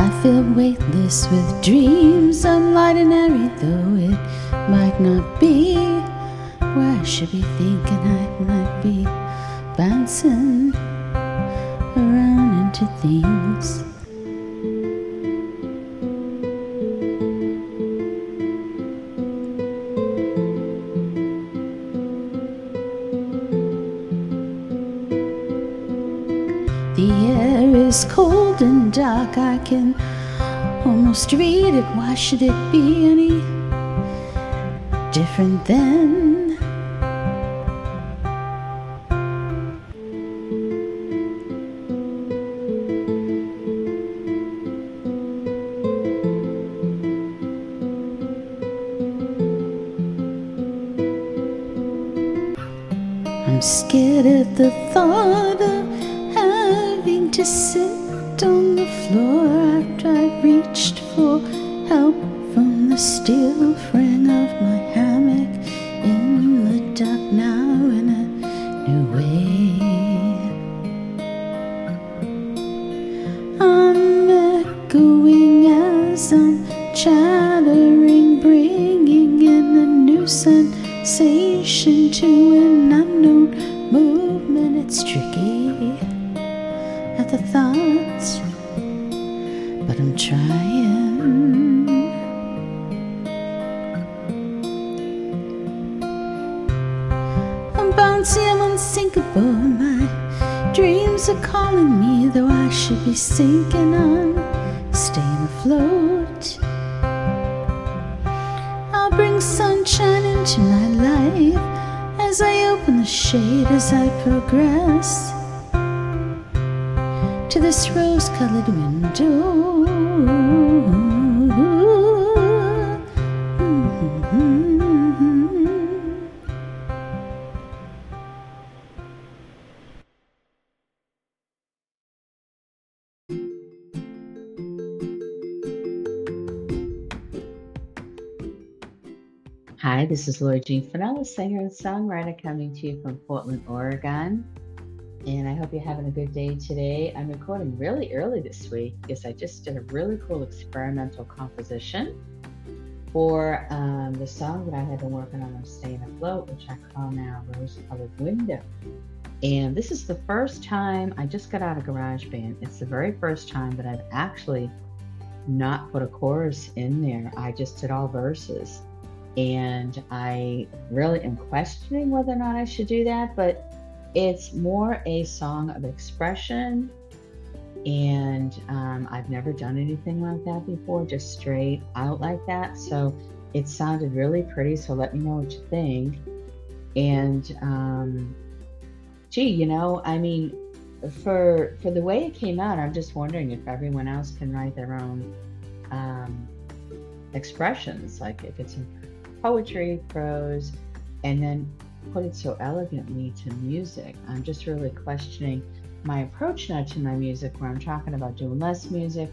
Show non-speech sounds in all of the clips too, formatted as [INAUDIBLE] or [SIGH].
I feel weightless with dreams of light and airy, though it might not be where I should be thinking I might be bouncing around into things. Is cold and dark, I can almost read it. Why should it be any different then? I'm scared at the thought of to sit on the floor after I've reached for help from the steel frame sinking. I'm staying afloat. I'll bring sunshine into my life as I open the shade as I progress to this rose colored window. This is Laura Jean Finella, singer and songwriter coming to you from Portland, Oregon. And I hope you're having a good day today. I'm recording really early this week because I just did a really cool experimental composition for um, the song that I have been working on, I'm Staying Afloat, which I call now Rose Colored Window. And this is the first time I just got out of GarageBand. It's the very first time that I've actually not put a chorus in there. I just did all verses. And I really am questioning whether or not I should do that, but it's more a song of expression. And um, I've never done anything like that before, just straight out like that. So it sounded really pretty. So let me know what you think. And um, gee, you know, I mean, for for the way it came out, I'm just wondering if everyone else can write their own um, expressions, like if it's poetry, prose, and then put it so elegantly to music. I'm just really questioning my approach now to my music, where I'm talking about doing less music.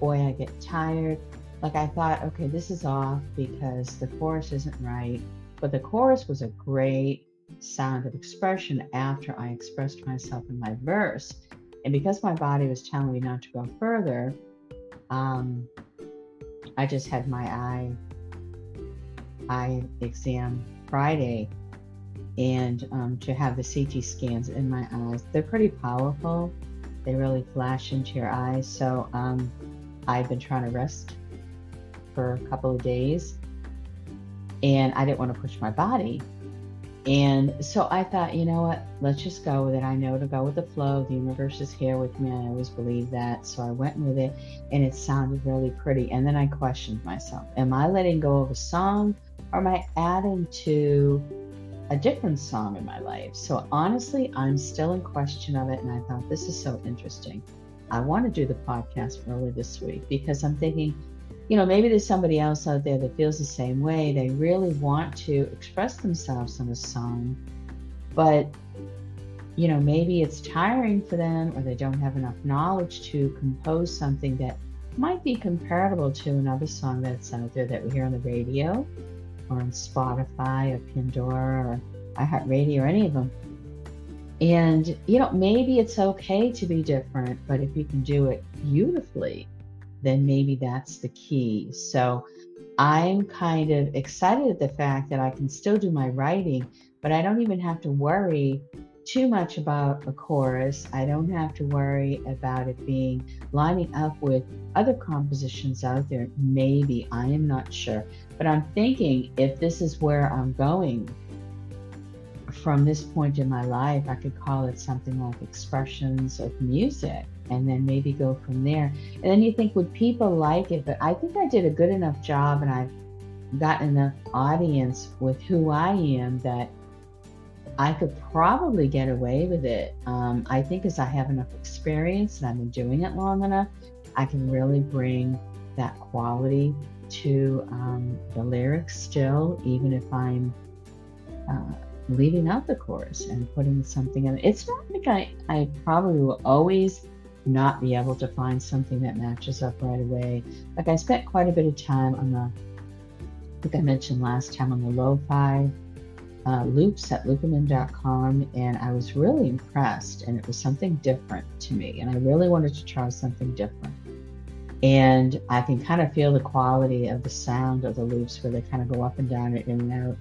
Boy, I get tired. Like I thought, okay, this is off because the chorus isn't right. But the chorus was a great sound of expression after I expressed myself in my verse. And because my body was telling me not to go further, um, I just had my eye eye exam Friday and um, to have the CT scans in my eyes. They're pretty powerful. They really flash into your eyes. So um, I've been trying to rest for a couple of days and I didn't want to push my body. And so I thought, you know what, let's just go with it. I know to go with the flow. The universe is here with me. I always believe that. So I went with it and it sounded really pretty. And then I questioned myself Am I letting go of a song or am I adding to a different song in my life? So honestly, I'm still in question of it. And I thought, this is so interesting. I want to do the podcast early this week because I'm thinking, you know, maybe there's somebody else out there that feels the same way. They really want to express themselves in a song, but, you know, maybe it's tiring for them or they don't have enough knowledge to compose something that might be comparable to another song that's out there that we hear on the radio or on Spotify or Pandora or iHeartRadio or any of them. And, you know, maybe it's okay to be different, but if you can do it beautifully, then maybe that's the key. So I'm kind of excited at the fact that I can still do my writing, but I don't even have to worry too much about a chorus. I don't have to worry about it being lining up with other compositions out there. Maybe, I am not sure. But I'm thinking if this is where I'm going from this point in my life, I could call it something like expressions of music and then maybe go from there. And then you think, would people like it? But I think I did a good enough job and I've gotten enough audience with who I am that I could probably get away with it. Um, I think as I have enough experience and I've been doing it long enough, I can really bring that quality to um, the lyrics still, even if I'm uh, leaving out the chorus and putting something in. It's not like I, I probably will always not be able to find something that matches up right away. Like I spent quite a bit of time on the, I think I mentioned last time on the lo-fi uh, loops at looperman.com, and I was really impressed. And it was something different to me, and I really wanted to try something different. And I can kind of feel the quality of the sound of the loops where they kind of go up and down and in and out.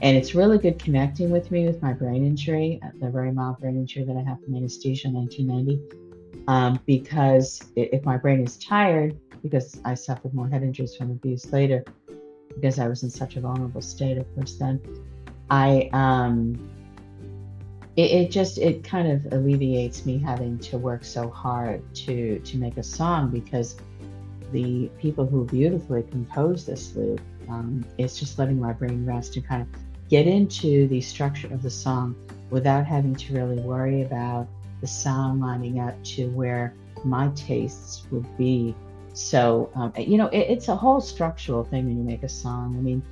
And it's really good connecting with me with my brain injury, uh, the very mild brain injury that I have from anesthesia in 1990. Um, because if my brain is tired, because I suffered more head injuries from abuse later, because I was in such a vulnerable state, of course, then I um it, it, just it kind of alleviates me having to work so hard to to make a song because the people who beautifully composed this loop um, it's just letting my brain rest and kind of get into the structure of the song without having to really worry about the sound lining up to where my tastes would be so um, you know it, it's a whole structural thing when you make a song i mean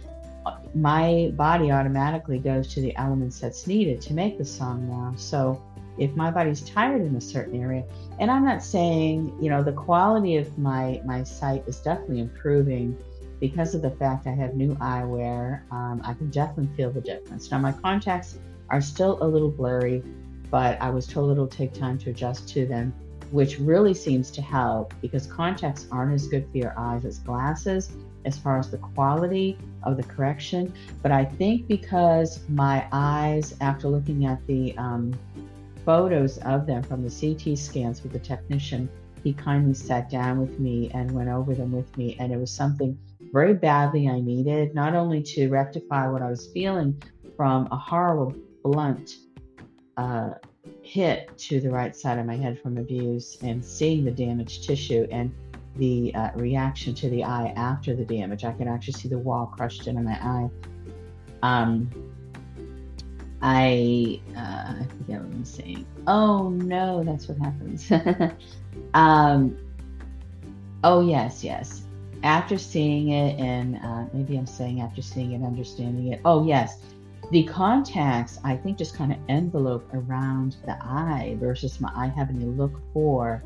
my body automatically goes to the elements that's needed to make the song now. So if my body's tired in a certain area, and I'm not saying, you know, the quality of my my sight is definitely improving because of the fact I have new eyewear. Um, I can definitely feel the difference. Now my contacts are still a little blurry, but I was told it'll take time to adjust to them, which really seems to help because contacts aren't as good for your eyes as glasses as far as the quality of the correction. But I think because my eyes, after looking at the um, photos of them from the CT scans with the technician, he kindly sat down with me and went over them with me. And it was something very badly I needed, not only to rectify what I was feeling from a horrible, blunt uh, hit to the right side of my head from abuse and seeing the damaged tissue and the uh, reaction to the eye after the damage. I could actually see the wall crushed into my eye. Um, I uh, I forget what I'm saying. Oh no, that's what happens. [LAUGHS] um, oh yes, yes. After seeing it, and uh, maybe I'm saying after seeing it, understanding it. Oh yes, the contacts I think just kind of envelope around the eye versus my eye having to look for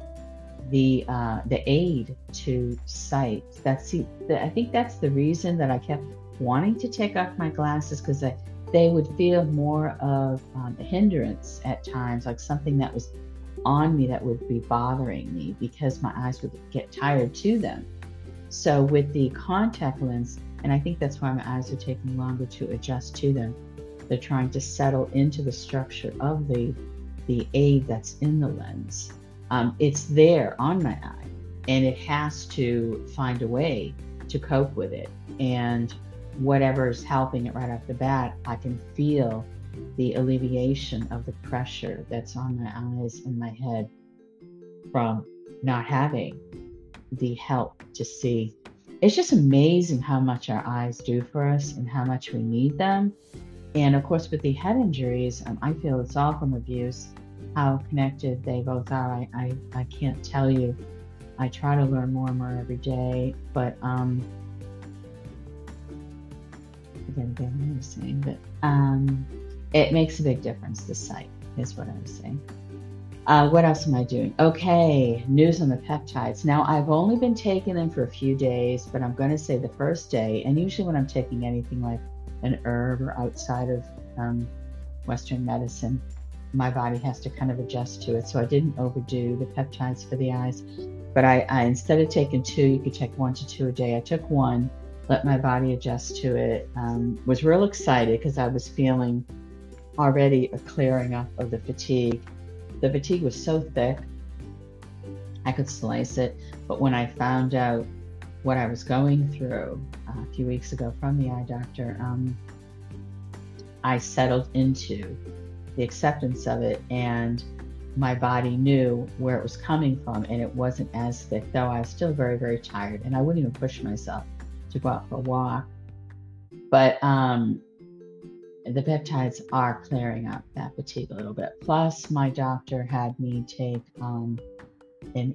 the uh, the aid to sight. That's the, I think that's the reason that I kept wanting to take off my glasses because they would feel more of um, a hindrance at times, like something that was on me that would be bothering me because my eyes would get tired to them. So with the contact lens, and I think that's why my eyes are taking longer to adjust to them. They're trying to settle into the structure of the the aid that's in the lens um, it's there on my eye and it has to find a way to cope with it. And whatever's helping it right off the bat, I can feel the alleviation of the pressure that's on my eyes and my head from not having the help to see. It's just amazing how much our eyes do for us and how much we need them. And of course, with the head injuries, um, I feel it's all from abuse how connected they both are. I, I, I can't tell you. I try to learn more and more every day, but um, but um, it makes a big difference. The sight is what I was saying. Uh, what else am I doing? Okay, news on the peptides. Now, I've only been taking them for a few days, but I'm going to say the first day, and usually when I'm taking anything like an herb or outside of um, Western medicine, my body has to kind of adjust to it. So I didn't overdo the peptides for the eyes. But I, I instead of taking two, you could take one to two a day. I took one, let my body adjust to it. Um, was real excited because I was feeling already a clearing up of the fatigue. The fatigue was so thick, I could slice it. But when I found out what I was going through uh, a few weeks ago from the eye doctor, um, I settled into the acceptance of it and my body knew where it was coming from and it wasn't as thick, though I was still very, very tired and I wouldn't even push myself to go out for a walk. But um, the peptides are clearing up that fatigue a little bit. Plus, my doctor had me take um, an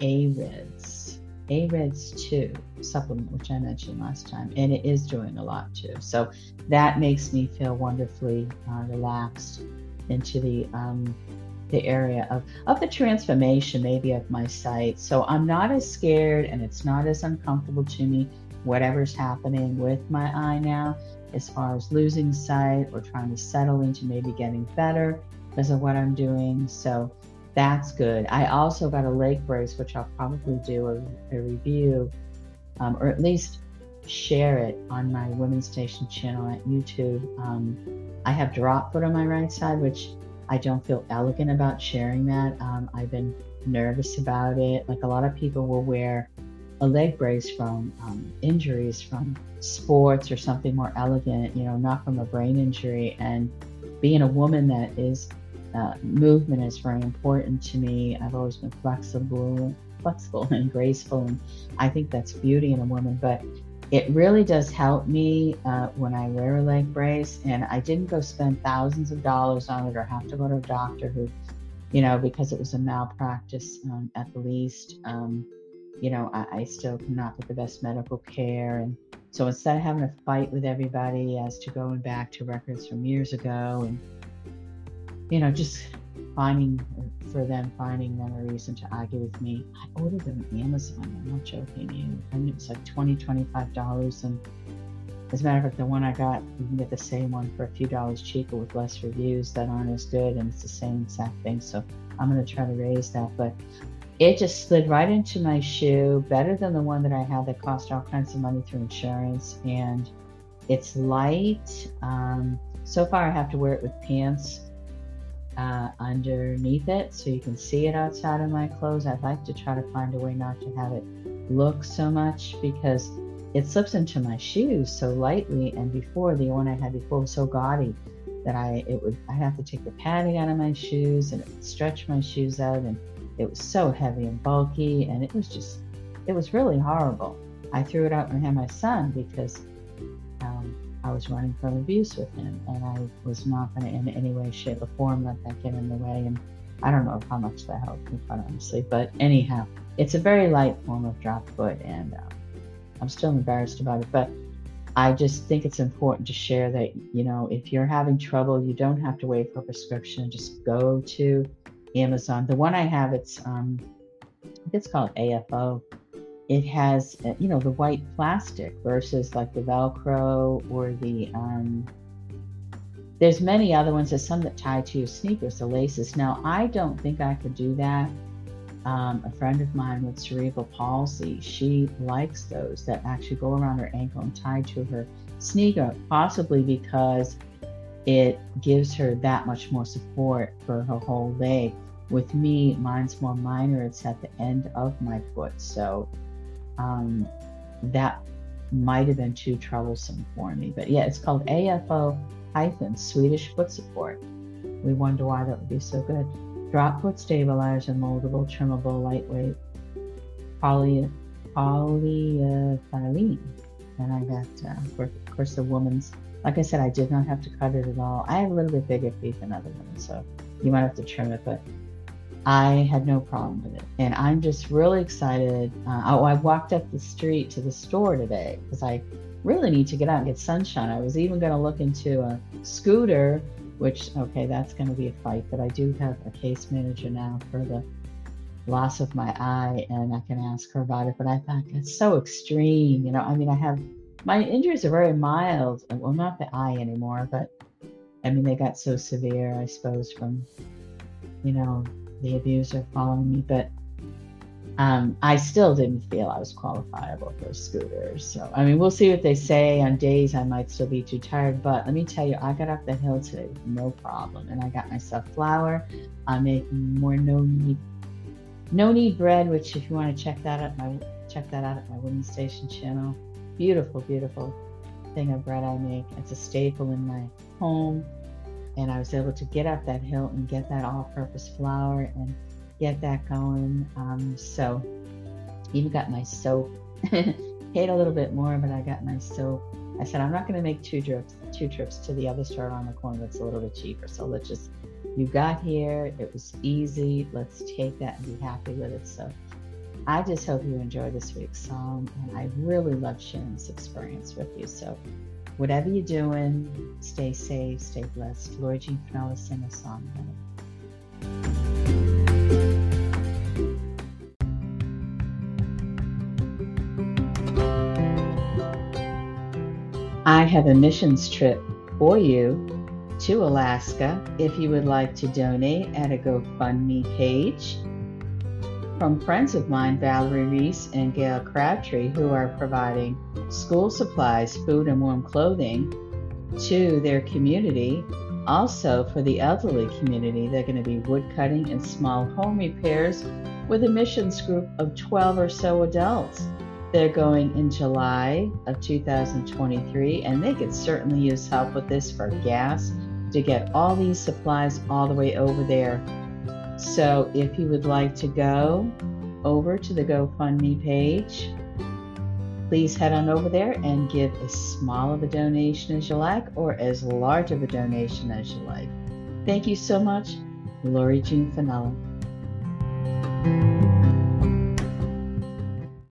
AREDS, AREDS 2 supplement, which I mentioned last time, and it is doing a lot too. So that makes me feel wonderfully uh, relaxed into the um, the area of, of the transformation maybe of my sight. So I'm not as scared and it's not as uncomfortable to me, whatever's happening with my eye now, as far as losing sight or trying to settle into maybe getting better because of what I'm doing. So that's good. I also got a leg brace, which I'll probably do a, a review um, or at least share it on my Women's Station channel at YouTube. Um, I have drop foot on my right side, which I don't feel elegant about sharing that. Um, I've been nervous about it. Like a lot of people will wear a leg brace from um, injuries from sports or something more elegant, you know, not from a brain injury. And being a woman that is uh, movement is very important to me. I've always been flexible, flexible [LAUGHS] and graceful, and I think that's beauty in a woman. But it really does help me uh, when I wear a leg brace, and I didn't go spend thousands of dollars on it or have to go to a doctor who, you know, because it was a malpractice um, at the least. Um, you know, I, I still cannot get the best medical care, and so instead of having a fight with everybody as to going back to records from years ago, and you know, just finding for them finding them a reason to argue with me. I ordered them on Amazon. I'm not joking you. And it was like 20 $25. And as a matter of fact, the one I got, you can get the same one for a few dollars cheaper with less reviews that aren't as good. And it's the same exact thing. So I'm going to try to raise that. But it just slid right into my shoe, better than the one that I had that cost all kinds of money through insurance. And it's light. Um, so far, I have to wear it with pants uh, underneath it so you can see it outside of my clothes. I'd like to try to find a way not to have it look so much because it slips into my shoes so lightly. And before the one I had before was so gaudy that I it would I have to take the padding out of my shoes and stretch my shoes out and it was so heavy and bulky and it was just it was really horrible. I threw it out I had my son because um, I was running from abuse with him, and I was not going to, in any way, shape, or form, let that get in the way. And I don't know how much that helped me, quite honestly. But anyhow, it's a very light form of drop foot, and uh, I'm still embarrassed about it. But I just think it's important to share that, you know, if you're having trouble, you don't have to wait for a prescription. Just go to Amazon. The one I have, it's um, it's called AFO it has uh, you know the white plastic versus like the velcro or the um, there's many other ones. There's some that tie to your sneakers the laces. Now i don't think i could do that. Um, a friend of mine with cerebral palsy she likes those that actually go around her ankle and tie to her sneaker possibly because it gives her that much more support for her whole leg. With me mine's more minor. It's at the end of my foot so um, that might have been too troublesome for me. But yeah, it's called AFO hyphen Swedish foot support. We wonder why that would be so good. Drop foot stabilizer, moldable, trimmable, lightweight, poly polyethylene. And I got, uh, of course, the woman's. Like I said, I did not have to cut it at all. I have a little bit bigger feet than other women, so you might have to trim it, but I had no problem with it. And I'm just really excited. Uh, oh, I walked up the street to the store today because I really need to get out and get sunshine. I was even going to look into a scooter, which, okay, that's going to be a fight, but I do have a case manager now for the loss of my eye and I can ask her about it. But I thought it's so extreme. You know, I mean, I have my injuries are very mild. Well, not the eye anymore, but I mean, they got so severe, I suppose, from, you know, the abuser following me, but um, I still didn't feel I was qualifiable for a scooter. So, I mean, we'll see what they say. On days I might still be too tired, but let me tell you, I got up the hill today with no problem, and I got myself flour. I'm making more no knead no knead bread, which if you want to check that out, my check that out at my Women's Station channel. Beautiful, beautiful thing of bread I make. It's a staple in my home, and I was able to get up that hill and get that all-purpose flour and get that going. Um, so even got my soap. [LAUGHS] Paid a little bit more, but I got my soap. I said I'm not going to make two trips, two trips to the other store around the corner that's a little bit cheaper. So let's just, you got here, it was easy. Let's take that and be happy with it. So I just hope you enjoy this week's song, and I really love sharing this experience with you. So whatever you're doing, stay safe, stay blessed. Lori Jean Finella sing a song. I have a missions trip for you to Alaska if you would like to donate at a GoFundMe page. From friends of mine, Valerie Reese and Gail Crabtree, who are providing school supplies, food, and warm clothing to their community. Also, for the elderly community, they're going to be wood cutting and small home repairs with a missions group of 12 or so adults. They're going in July of 2023, and they could certainly use help with this for gas to get all these supplies all the way over there. So if you would like to go over to the GoFundMe page, please head on over there and give as small of a donation as you like or as large of a donation as you like. Thank you so much, Lori Jean Finella.